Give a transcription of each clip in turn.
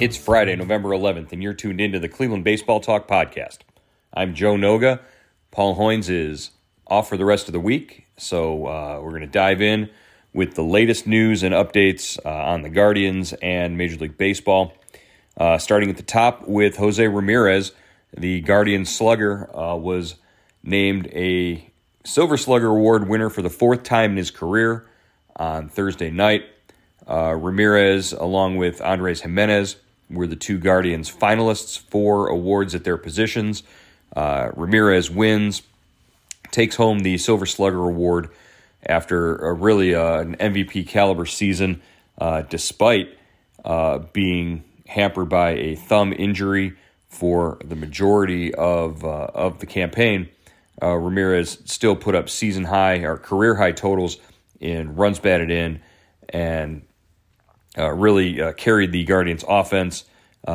It's Friday, November 11th, and you're tuned into the Cleveland Baseball Talk podcast. I'm Joe Noga. Paul Hoynes is off for the rest of the week, so uh, we're going to dive in with the latest news and updates uh, on the Guardians and Major League Baseball. Uh, starting at the top with Jose Ramirez, the Guardian slugger uh, was named a Silver Slugger Award winner for the fourth time in his career on Thursday night. Uh, Ramirez, along with Andres Gimenez, were the two Guardians finalists for awards at their positions. Uh, Ramirez wins, takes home the Silver Slugger Award after a really uh, an MVP caliber season, uh, despite uh, being hampered by a thumb injury for the majority of uh, of the campaign. Uh, Ramirez still put up season high or career high totals in runs batted in and uh, really uh, carried the Guardians' offense. Uh,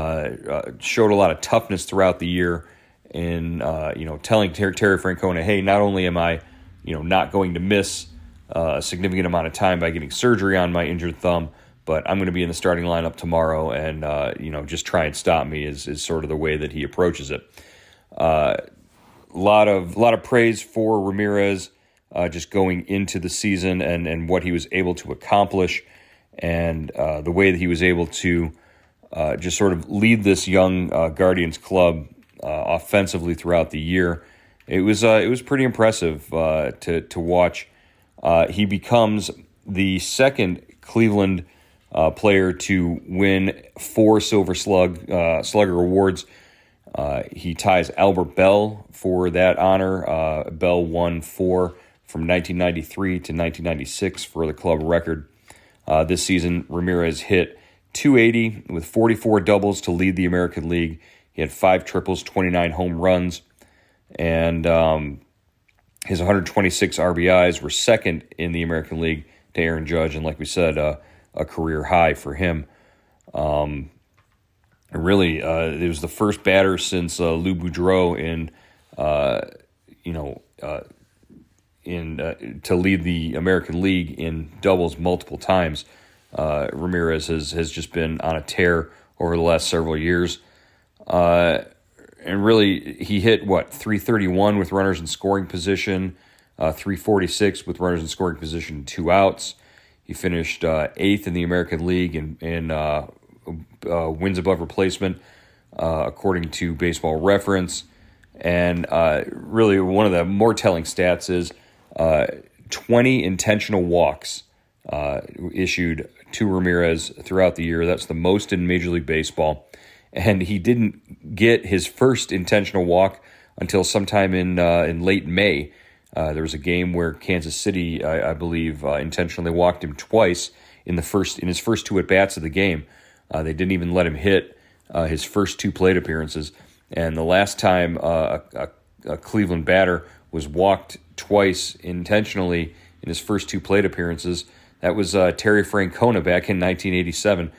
uh, showed a lot of toughness throughout the year in you know telling Ter- Terry Francona, hey, not only am I you know not going to miss a significant amount of time by getting surgery on my injured thumb, but I'm going to be in the starting lineup tomorrow, and you know just try and stop me is is sort of the way that he approaches it. A lot of lot of praise for Ramirez. Uh, just going into the season and, and what he was able to accomplish and uh, the way that he was able to uh, just sort of lead this young uh, Guardians club uh, offensively throughout the year. It was uh, it was pretty impressive uh, to to watch. he becomes the second Cleveland player to win four Silver Slug Slugger awards. he ties Albert Belle for that honor. Belle won four from 1993 to 1996 for the club record. Uh, this season, Ramirez hit 280 with 44 doubles to lead the American League. He had five triples, 29 home runs, and um, his 126 RBIs were second in the American League to Aaron Judge, and like we said, uh, a career high for him. Um, and really, uh, it was the first batter since uh, Lou Boudreau in, uh, you know, uh, in uh, to lead the American League in doubles multiple times. Uh, Ramirez has has just been on a tear over the last several years, uh, and really he hit what 331 with runners in scoring position, uh, 346 with runners in scoring position, two outs. He finished uh, eighth in the American League in, in uh, wins above replacement, according to Baseball Reference. And really, one of the more telling stats is uh, 20 intentional walks uh, issued to Ramirez throughout the year. That's the most in Major League Baseball. And he didn't get his first intentional walk until sometime in uh, in late May. Uh, there was a game where Kansas City, I, I believe, uh, intentionally walked him twice in the first in his first two at bats of the game. They didn't even let him hit his first two plate appearances. And the last time a, a Cleveland batter was walked twice intentionally in his first two plate appearances. That was uh, Terry Francona back in 1987.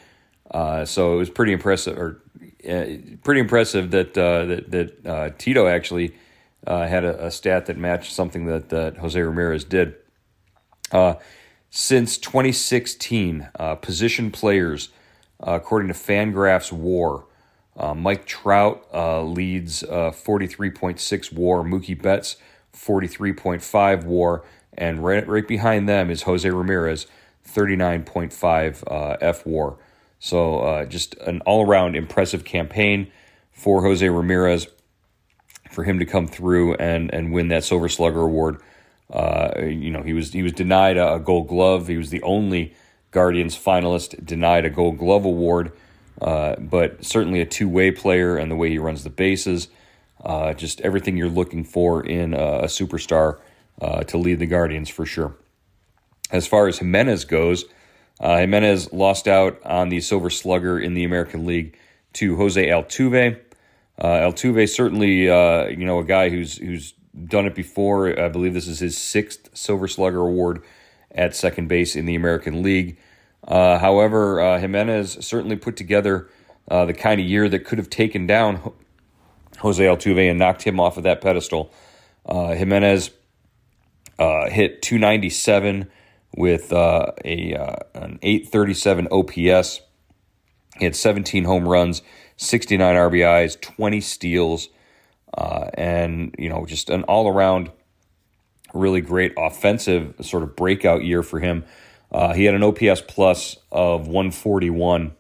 Uh, so it was pretty impressive, or uh, pretty impressive that uh, that, that uh, Tito actually uh, had a, a, stat that matched something that, that Jose Ramirez did. since 2016, position players, according to Fangraphs WAR, Mike Trout leads 43.6 WAR. Mookie Betts 43.5 WAR, and right, right behind them is Jose Ramirez, 39.5 uh, F WAR. So uh, just an all around impressive campaign for Jose Ramirez for him to come through and and win that Silver Slugger award. Uh, you know, he was he was denied a, a, Gold Glove. He was the only Guardians finalist denied a Gold Glove award uh, but certainly a two way player and the way he runs the bases. Uh, just everything you're looking for in a, a superstar uh, to lead the Guardians for sure. As far as Gimenez goes, uh, Gimenez lost out on the Silver Slugger in the American League to Jose Altuve. Uh, Altuve certainly, uh, you know, a guy who's who's done it before. I believe this is his sixth Silver Slugger award at second base in the American League. Uh, however, uh, Gimenez certainly put together uh, the kind of year that could have taken down Jose Altuve and knocked him off of that pedestal. Uh, Gimenez uh, hit 297 with uh, a an 837 OPS. He had 17 home runs, 69 RBIs, 20 steals, and you know just an all around really great offensive sort of breakout year for him. Uh, he had an OPS plus of 141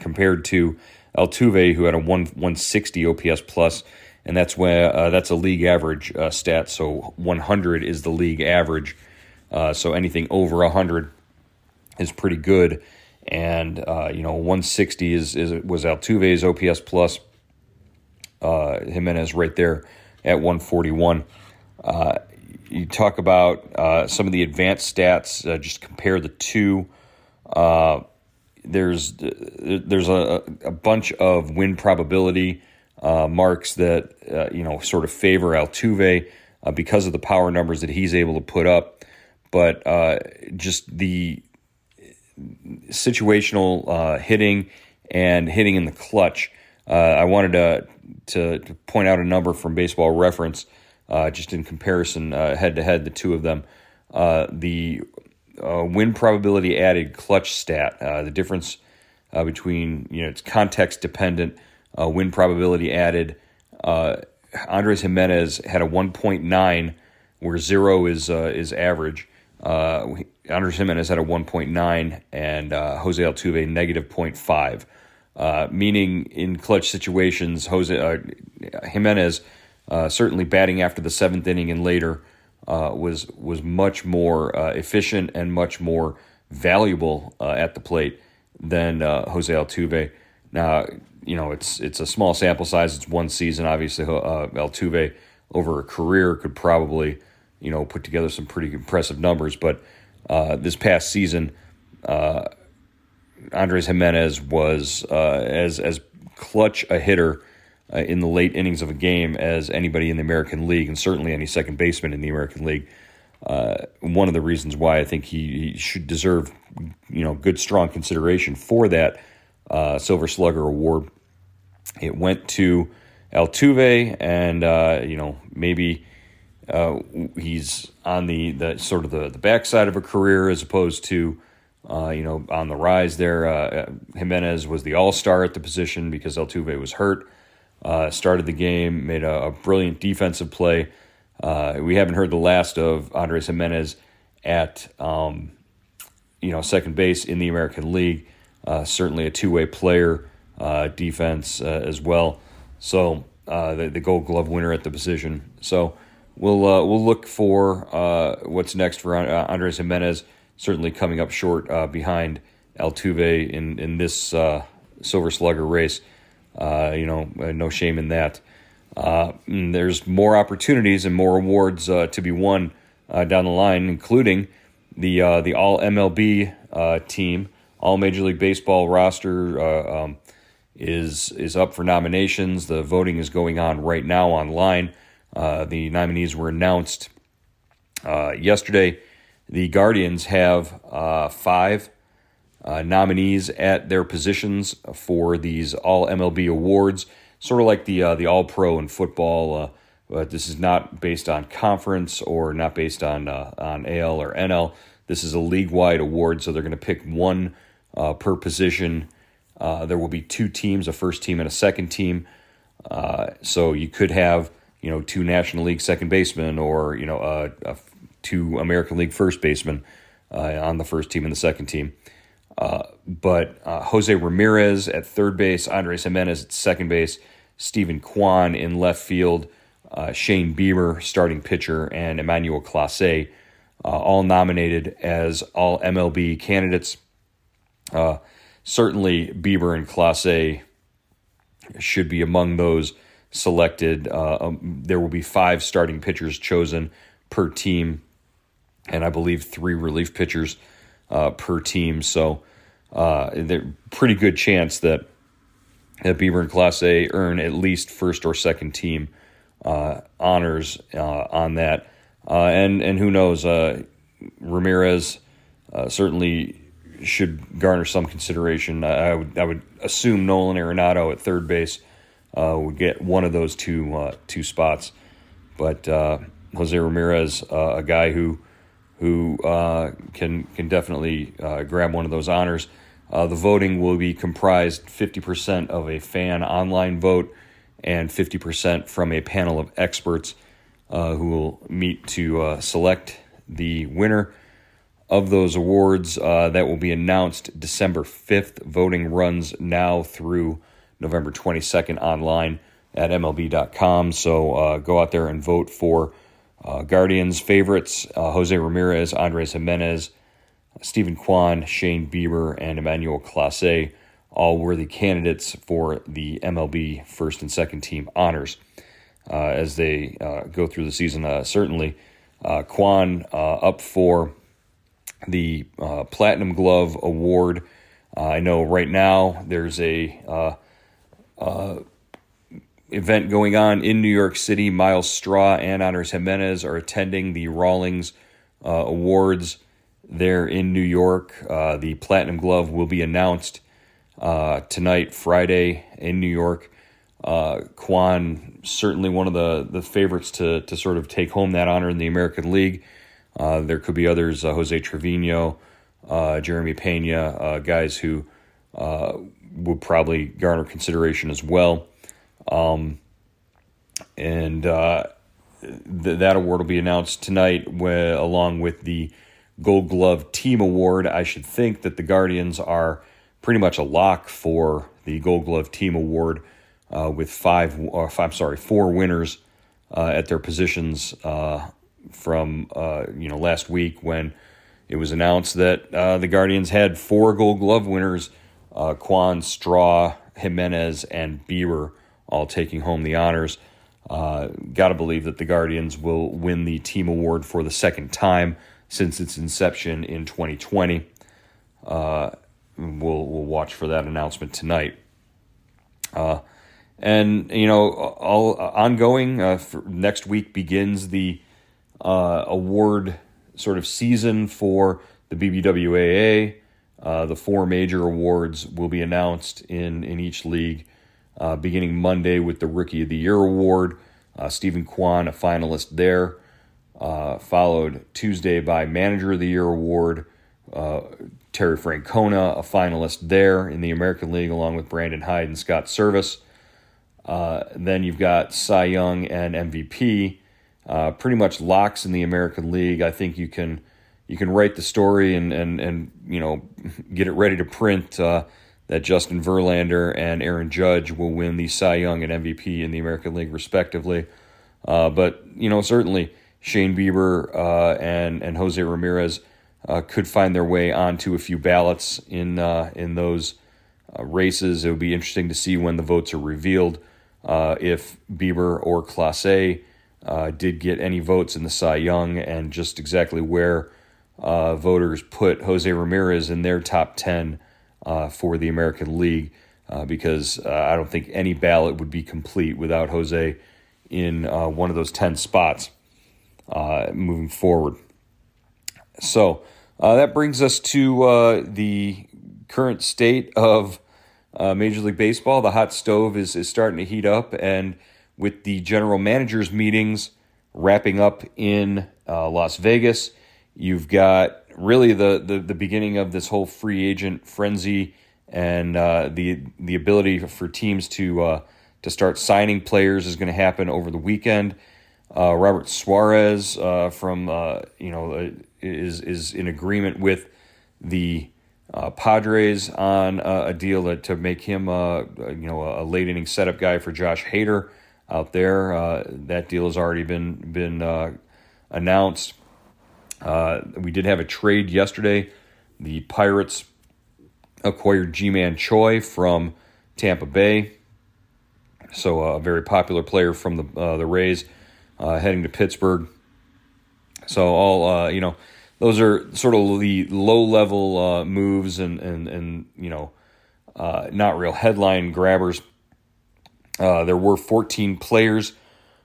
compared to Altuve, who had a 1, 160 OPS plus, and that's where uh, that's a league average uh, stat. So 100 is the league average. Uh, so anything over 100 is pretty good, and uh, you know 160 is, is was Altuve's OPS plus. Uh, Gimenez right there at 141 you talk about uh, some of the advanced stats. Uh, just compare the two. Uh, there's there's a, a, bunch of win probability uh, marks that uh, you know sort of favor Altuve uh, because of the power numbers that he's able to put up, but just the situational hitting and hitting in the clutch. I wanted to, to, to point out a number from Baseball Reference uh, just in comparison head to head, the two of them. Uh, the uh, win probability added clutch stat, uh, the difference uh, between, you know, it's context dependent, win probability added. Andres Gimenez had a 1.9, where zero is is average. Andres Gimenez had a 1.9, and Jose Altuve negative 0.5. Uh, meaning in clutch situations, Jose uh, Gimenez uh, certainly batting after the seventh inning and later uh, was was much more uh, efficient and much more valuable uh, at the plate than uh, Jose Altuve. Now, you know it's it's a small sample size. It's one season. Obviously, Altuve over a career could probably you know put together some pretty impressive numbers. But this past season, Andres Gimenez was as as clutch a hitter uh, in the late innings of a game as anybody in the American League, and certainly any second baseman in the American League. Uh, one of the reasons why I think he, he, should deserve, you know, good strong consideration for that uh, Silver Slugger award. It went to Altuve, and uh, you know maybe uh, he's on the, the sort of the, the backside of a career as opposed to. Uh, you know, on the rise there. Uh, Gimenez was the all star at the position because Altuve was hurt. Uh, started the game, made a, a brilliant defensive play. Uh, we haven't heard the last of Andres Gimenez at um, you know second base in the American League. Uh, certainly a two-way player, uh, defense uh, as well. So uh, the, the, Gold Glove winner at the position. So we'll we'll look for what's next for Andres Gimenez. Certainly coming up short behind Altuve in in this Silver Slugger race. Uh, you know, uh, no shame in that. Uh, there's more opportunities and more awards uh, to be won uh, down the line, including the uh, the All MLB team, All Major League Baseball roster um, is is up for nominations. The voting is going on right now online. the nominees were announced yesterday. The Guardians have five uh, nominees at their positions for these All MLB awards, sort of like the uh, the All Pro in football. Uh, but this is not based on conference or not based on uh, on AL or NL. This is a league wide award, so they're going to pick one uh, per position. Uh, there will be two teams, a first team and a second team. so you could have you know two National League second basemen or you know two American League first basemen on the first team and the second team. Uh, but uh, Jose Ramirez at third base, Andres Gimenez at second base, Steven Kwan in left field, uh, Shane Bieber, starting pitcher, and Emmanuel Clase, uh, all nominated as all MLB candidates. Uh, certainly Bieber and Clase should be among those selected. Um, there will be five starting pitchers chosen per team, and I believe three relief pitchers uh, per team. So, uh, there's pretty good chance that that Bieber and Clase earn at least first or second team uh, honors uh, on that. Uh, and and who knows, uh, Ramirez certainly should garner some consideration. I would I would assume Nolan Arenado at third base would get one of those two two spots, but Jose Ramirez, a guy who who can can definitely grab one of those honors. the voting will be comprised 50% of a fan online vote and 50% from a panel of experts uh, who will meet to uh, select the winner of those awards. Uh, that will be announced December 5th. Voting runs now through November 22nd online at MLB.com. So uh, go out there and vote for uh, Guardians favorites uh, Jose Ramirez, Andres Gimenez, Steven Kwan, Shane Bieber, and Emmanuel Clase all worthy candidates for the MLB first and second team honors uh, as they uh, go through the season. Uh, certainly, uh, Kwan up for the Platinum Glove Award. I know right now there's a event going on in New York City. Myles Straw and Andres Gimenez are attending the Rawlings Awards there in New York. the Platinum Glove will be announced uh, tonight, Friday in New York. Uh, Kwan certainly one of the the favorites to to sort of take home that honor in the American League. Uh, there could be others, uh, Jose Trevino, uh, Jeremy Pena, uh, guys who uh, would probably garner consideration as well. Um, and th- that award will be announced tonight, along with the Gold Glove Team Award. I should think that the Guardians are pretty much a lock for the Gold Glove Team Award uh, with five, or five, I'm sorry, four winners uh, at their positions uh, from uh, you know last week when it was announced that uh, the Guardians had four Gold Glove winners: uh, Kwan, Straw, Gimenez, and Bieber, all taking home the honors. Got to believe that the Guardians will win the team award for the second time since its inception in 2020. Uh, we'll we'll watch for that announcement tonight. Uh, and you know, all uh, ongoing. Uh, next week begins the uh, award sort of season for the BBWAA. Uh, the four major awards will be announced in in each league, uh, beginning Monday with the Rookie of the Year award. Steven Kwan, a finalist there, followed Tuesday by Manager of the Year award. Uh, Terry Francona, a finalist there in the American League, along with Brandon Hyde and Scott Servais. Uh, then you've got Cy Young and MVP, uh, pretty much locks in the American League. I think you can you can write the story and and and you know get it ready to print uh, that Justin Verlander and Aaron Judge will win the Cy Young and MVP in the American League respectively. Uh, but you know certainly Shane Bieber uh, and and Jose Ramirez uh, could find their way onto a few ballots in uh, in those uh, races. It would be interesting to see when the votes are revealed uh, if Bieber or Clase uh, did get any votes in the Cy Young and just exactly where voters put Jose Ramirez in their top ten for the American League. because I don't think any ballot would be complete without Jose in one of those 10 spots moving forward. So uh, that brings us to uh, the current state of uh, Major League Baseball. The hot stove is, is starting to heat up, and with the general managers' meetings wrapping up in uh, Las Vegas, you've got really the, the, the beginning of this whole free agent frenzy and uh, the the ability for teams to uh, to start signing players is going to happen over the weekend. Robert Suarez from you know is is in agreement with the uh, Padres on uh, a deal to make him uh, you know a late inning setup guy for Josh Hader out there. Uh, that deal has already been been uh, announced. Uh, we did have a trade yesterday. The Pirates acquired Ji-Man Choi from Tampa Bay. So uh, a very popular player from the uh, the Rays, uh, heading to Pittsburgh. So all uh, you know, those are sort of the low level uh, moves and and and you know, not real headline grabbers. there were 14 players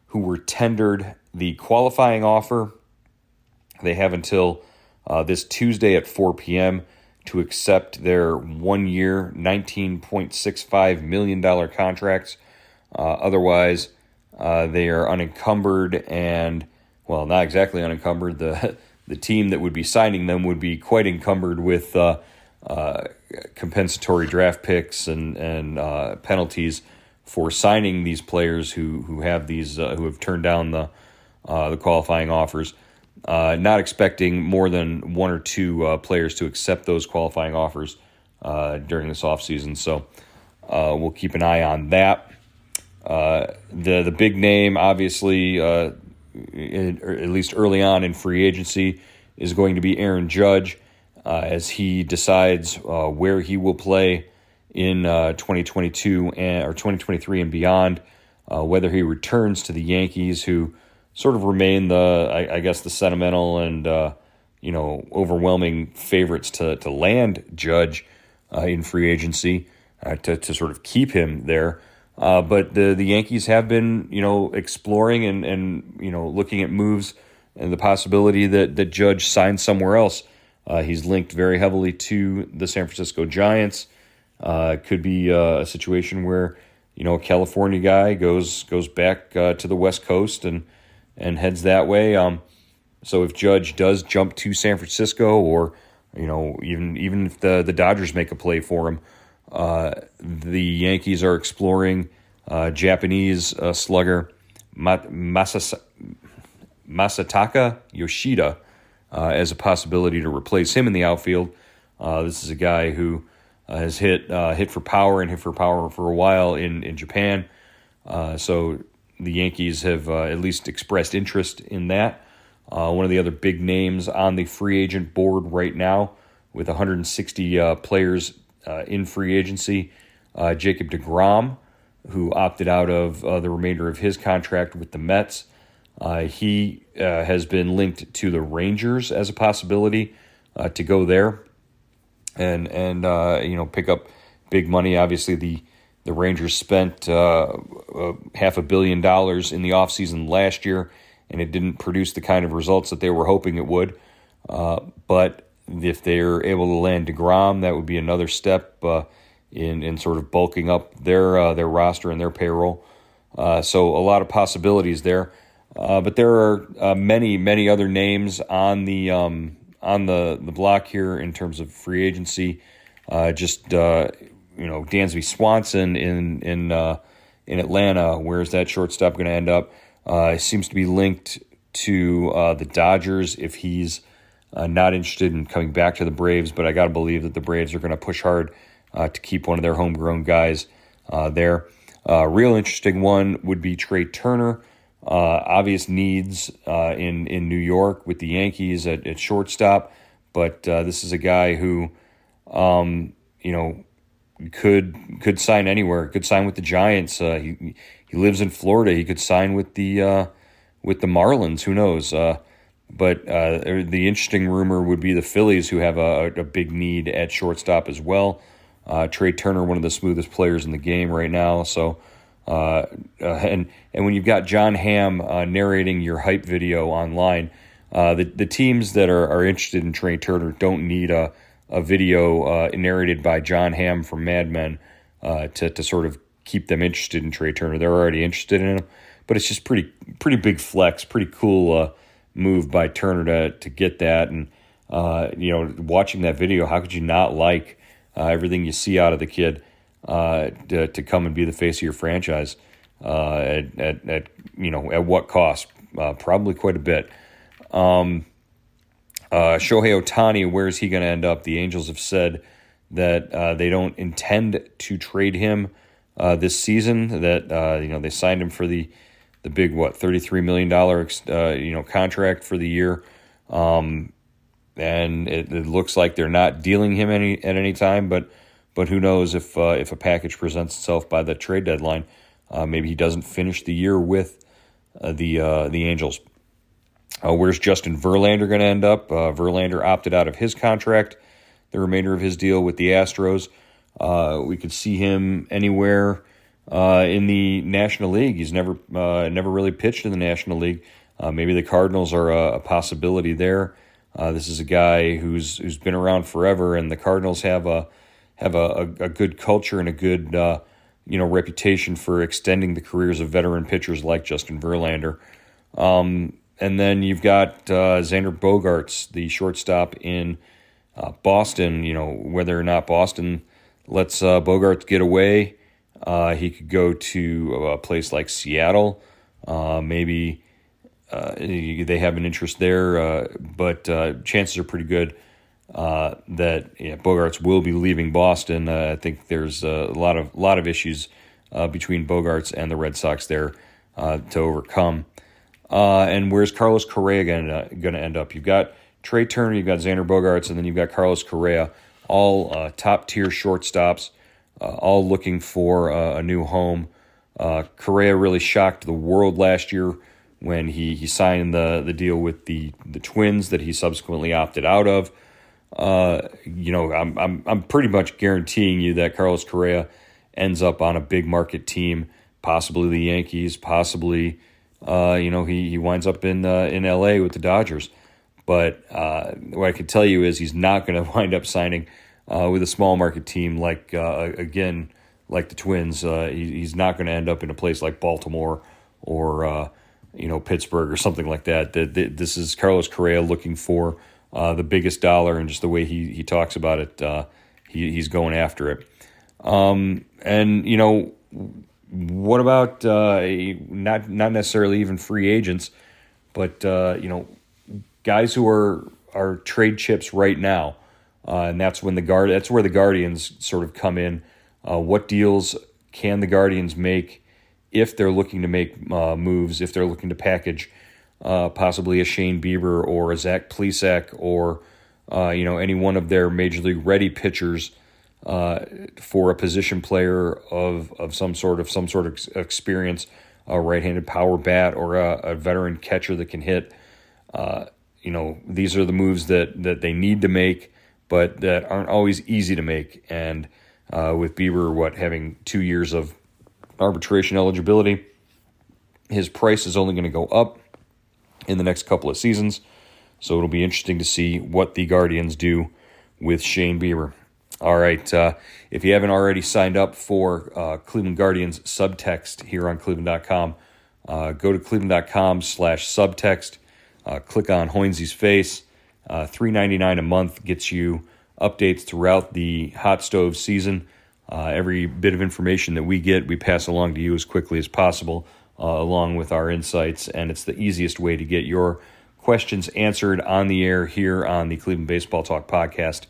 who were tendered the qualifying offer. They have until this Tuesday at 4 p.m. to accept their one year, $19.65 million contracts uh, otherwise, uh, they are unencumbered and, well, not exactly unencumbered. The, the team that would be signing them would be quite encumbered with uh, uh compensatory draft picks and, and uh, penalties for signing these players who, who have these uh, who have turned down the the qualifying offers. Not expecting more than one or two players to accept those qualifying offers during this offseason. So we'll keep an eye on that. Uh, the the big name, obviously, uh, in, at least early on in free agency, is going to be Aaron Judge uh, as he decides uh, where he will play in uh, 2022 and or 2023 and beyond. whether he returns to the Yankees, who sort of remain the, I, I guess, the sentimental and you know overwhelming favorites to to land Judge in free agency to to sort of keep him there. Uh, but the the Yankees have been, you know, exploring and and you know looking at moves and the possibility that that Judge signs somewhere else. Uh, he's linked very heavily to the San Francisco Giants. Uh, could be uh, a situation where you know a California guy goes goes back uh, to the West Coast and and heads that way. Um, so if Judge does jump to San Francisco, or you know even even if the the Dodgers make a play for him. Uh, the Yankees are exploring uh, Japanese uh, slugger Masas- Masataka Yoshida uh, as a possibility to replace him in the outfield. Uh, this is a guy who has hit hit for power and hit for power for a while in in Japan. so the Yankees have at least expressed interest in that. one of the other big names on the free agent board right now, with 160 players uh, in free agency. Uh, Jacob DeGrom, who opted out of uh, the remainder of his contract with the Mets. Uh, he uh, has been linked to the Rangers as a possibility uh, to go there and and you know pick up big money. Obviously, the the Rangers spent half a billion dollars in the offseason last year, and it didn't produce the kind of results that they were hoping it would. but if they're able to land Degrom, that would be another step uh, in in sort of bulking up their uh, their roster and their payroll. Uh, so a lot of possibilities there, uh, but there are uh, many many other names on the um, on the the block here in terms of free agency. Uh, just you know, Dansby Swanson in in in Atlanta. Where's that shortstop going to end up? It seems to be linked to the Dodgers if he's uh, not interested in coming back to the Braves, but I got to believe that the Braves are going to push hard uh, to keep one of their homegrown guys uh, there. Uh, real interesting one would be Trea Turner. Uh, obvious needs uh, in in New York with the Yankees at, at shortstop, but this is a guy who, um, you know, could could sign anywhere. Could sign with the Giants. he he lives in Florida. He could sign with the with the Marlins. Who knows? But uh, the interesting rumor would be the Phillies, who have a, a big need at shortstop as well. Uh, Trea Turner, one of the smoothest players in the game right now. So, uh, uh and and when you've got Jon Hamm uh, narrating your hype video online, uh, the the teams that are, are interested in Trea Turner don't need a a video narrated by Jon Hamm from Mad Men to to sort of keep them interested in Trea Turner. They're already interested in him, but it's just pretty pretty big flex, pretty cool move by Turner to to get that. And uh, you know, watching that video, how could you not like uh, everything you see out of the kid uh, to, to come and be the face of your franchise? Uh, at, at, at, you know at what cost? Uh, probably quite a bit. Um, uh, Shohei Ohtani, where is he going to end up? The Angels have said that they don't intend to trade him this season. That you know they signed him for the the big what thirty three million dollar uh, you know contract for the year, um, and it, it, looks like they're not dealing him any at any time. But but who knows if uh, if a package presents itself by the trade deadline, uh, maybe he doesn't finish the year with uh, the uh, the Angels. Uh, where's Justin Verlander going to end up? Uh, Verlander opted out of his contract, the remainder of his deal with the Astros. we could see him anywhere in the National League. He's never never really pitched in the National League. maybe the Cardinals are a, a possibility there. this is a guy who's who's been around forever, and the Cardinals have a have a, a, a good culture and a good you know reputation for extending the careers of veteran pitchers like Justin Verlander. Um, and then you've got uh, Xander Bogaerts, the shortstop in uh, Boston. You know whether or not Boston lets uh, Bogaerts get away, uh, he could go to a place like Seattle. Uh, maybe uh, they have an interest there, but chances are pretty good that yeah, Bogaerts will be leaving Boston. I think there's a lot of lot of issues between Bogaerts and the Red Sox there to overcome. Uh, and where's Carlos Correa going to end up? You've got Trea Turner, you've got Xander Bogaerts, and then you've got Carlos Correa, all top tier shortstops, all looking for a new home. Correa really shocked the world last year when he, he signed the, the deal with the, the Twins that he subsequently opted out of. Uh, you know, I'm, I'm, I'm pretty much guaranteeing you that Carlos Correa ends up on a big market team, possibly the Yankees, possibly, uh, you know, he, he winds up in, uh, in LA with the Dodgers. But uh, what I can tell you is he's not going to wind up signing uh, with a small market team like, uh, again, like the Twins. Uh, he, he's not going to end up in a place like Baltimore or, you know, Pittsburgh or something like that. This is Carlos Correa looking for the biggest dollar and just the way he, he talks about it, he, he's going after it. Um, and, you know, what about uh, not, not necessarily even free agents, but, uh, you know, guys who are, are trade chips right now? Uh, and that's when the guard that's where the Guardians sort of come in. Uh, what deals can the Guardians make if they're looking to make moves, if they're looking to package uh, possibly a Shane Bieber or a Zach Plesac or uh, you know any one of their major league ready pitchers uh, for a position player of of some sort of some sort of experience, a right-handed power bat or a, a veteran catcher that can hit. Uh, you know these are the moves that that they need to make, but that aren't always easy to make. And uh, with Bieber, what having two years of arbitration eligibility, his price is only going to go up in the next couple of seasons. So it'll be interesting to see what the Guardians do with Shane Bieber. All right. Uh, if you haven't already signed up for uh, Cleveland Guardians subtext here on cleveland.com, uh, go to cleveland.com slash subtext. Uh, click on Hoynes's face. Uh, Three ninety nine a month gets you updates throughout the hot stove season. Uh, every bit of information that we get, we pass along to you as quickly as possible uh, along with our insights. And it's the easiest way to get your questions answered on the air here on the Cleveland Baseball Talk podcast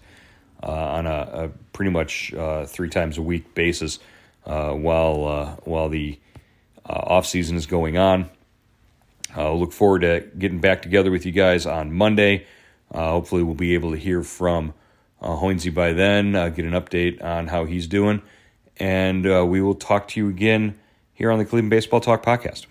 uh, on a, a, pretty much uh, three times a week basis uh, while uh, while the uh, off season is going on. I'll look forward to getting back together with you guys on Monday. hopefully, we'll be able to hear from uh, Hoynesy by then, get an update on how he's doing, and we will talk to you again here on the Cleveland Baseball Talk podcast.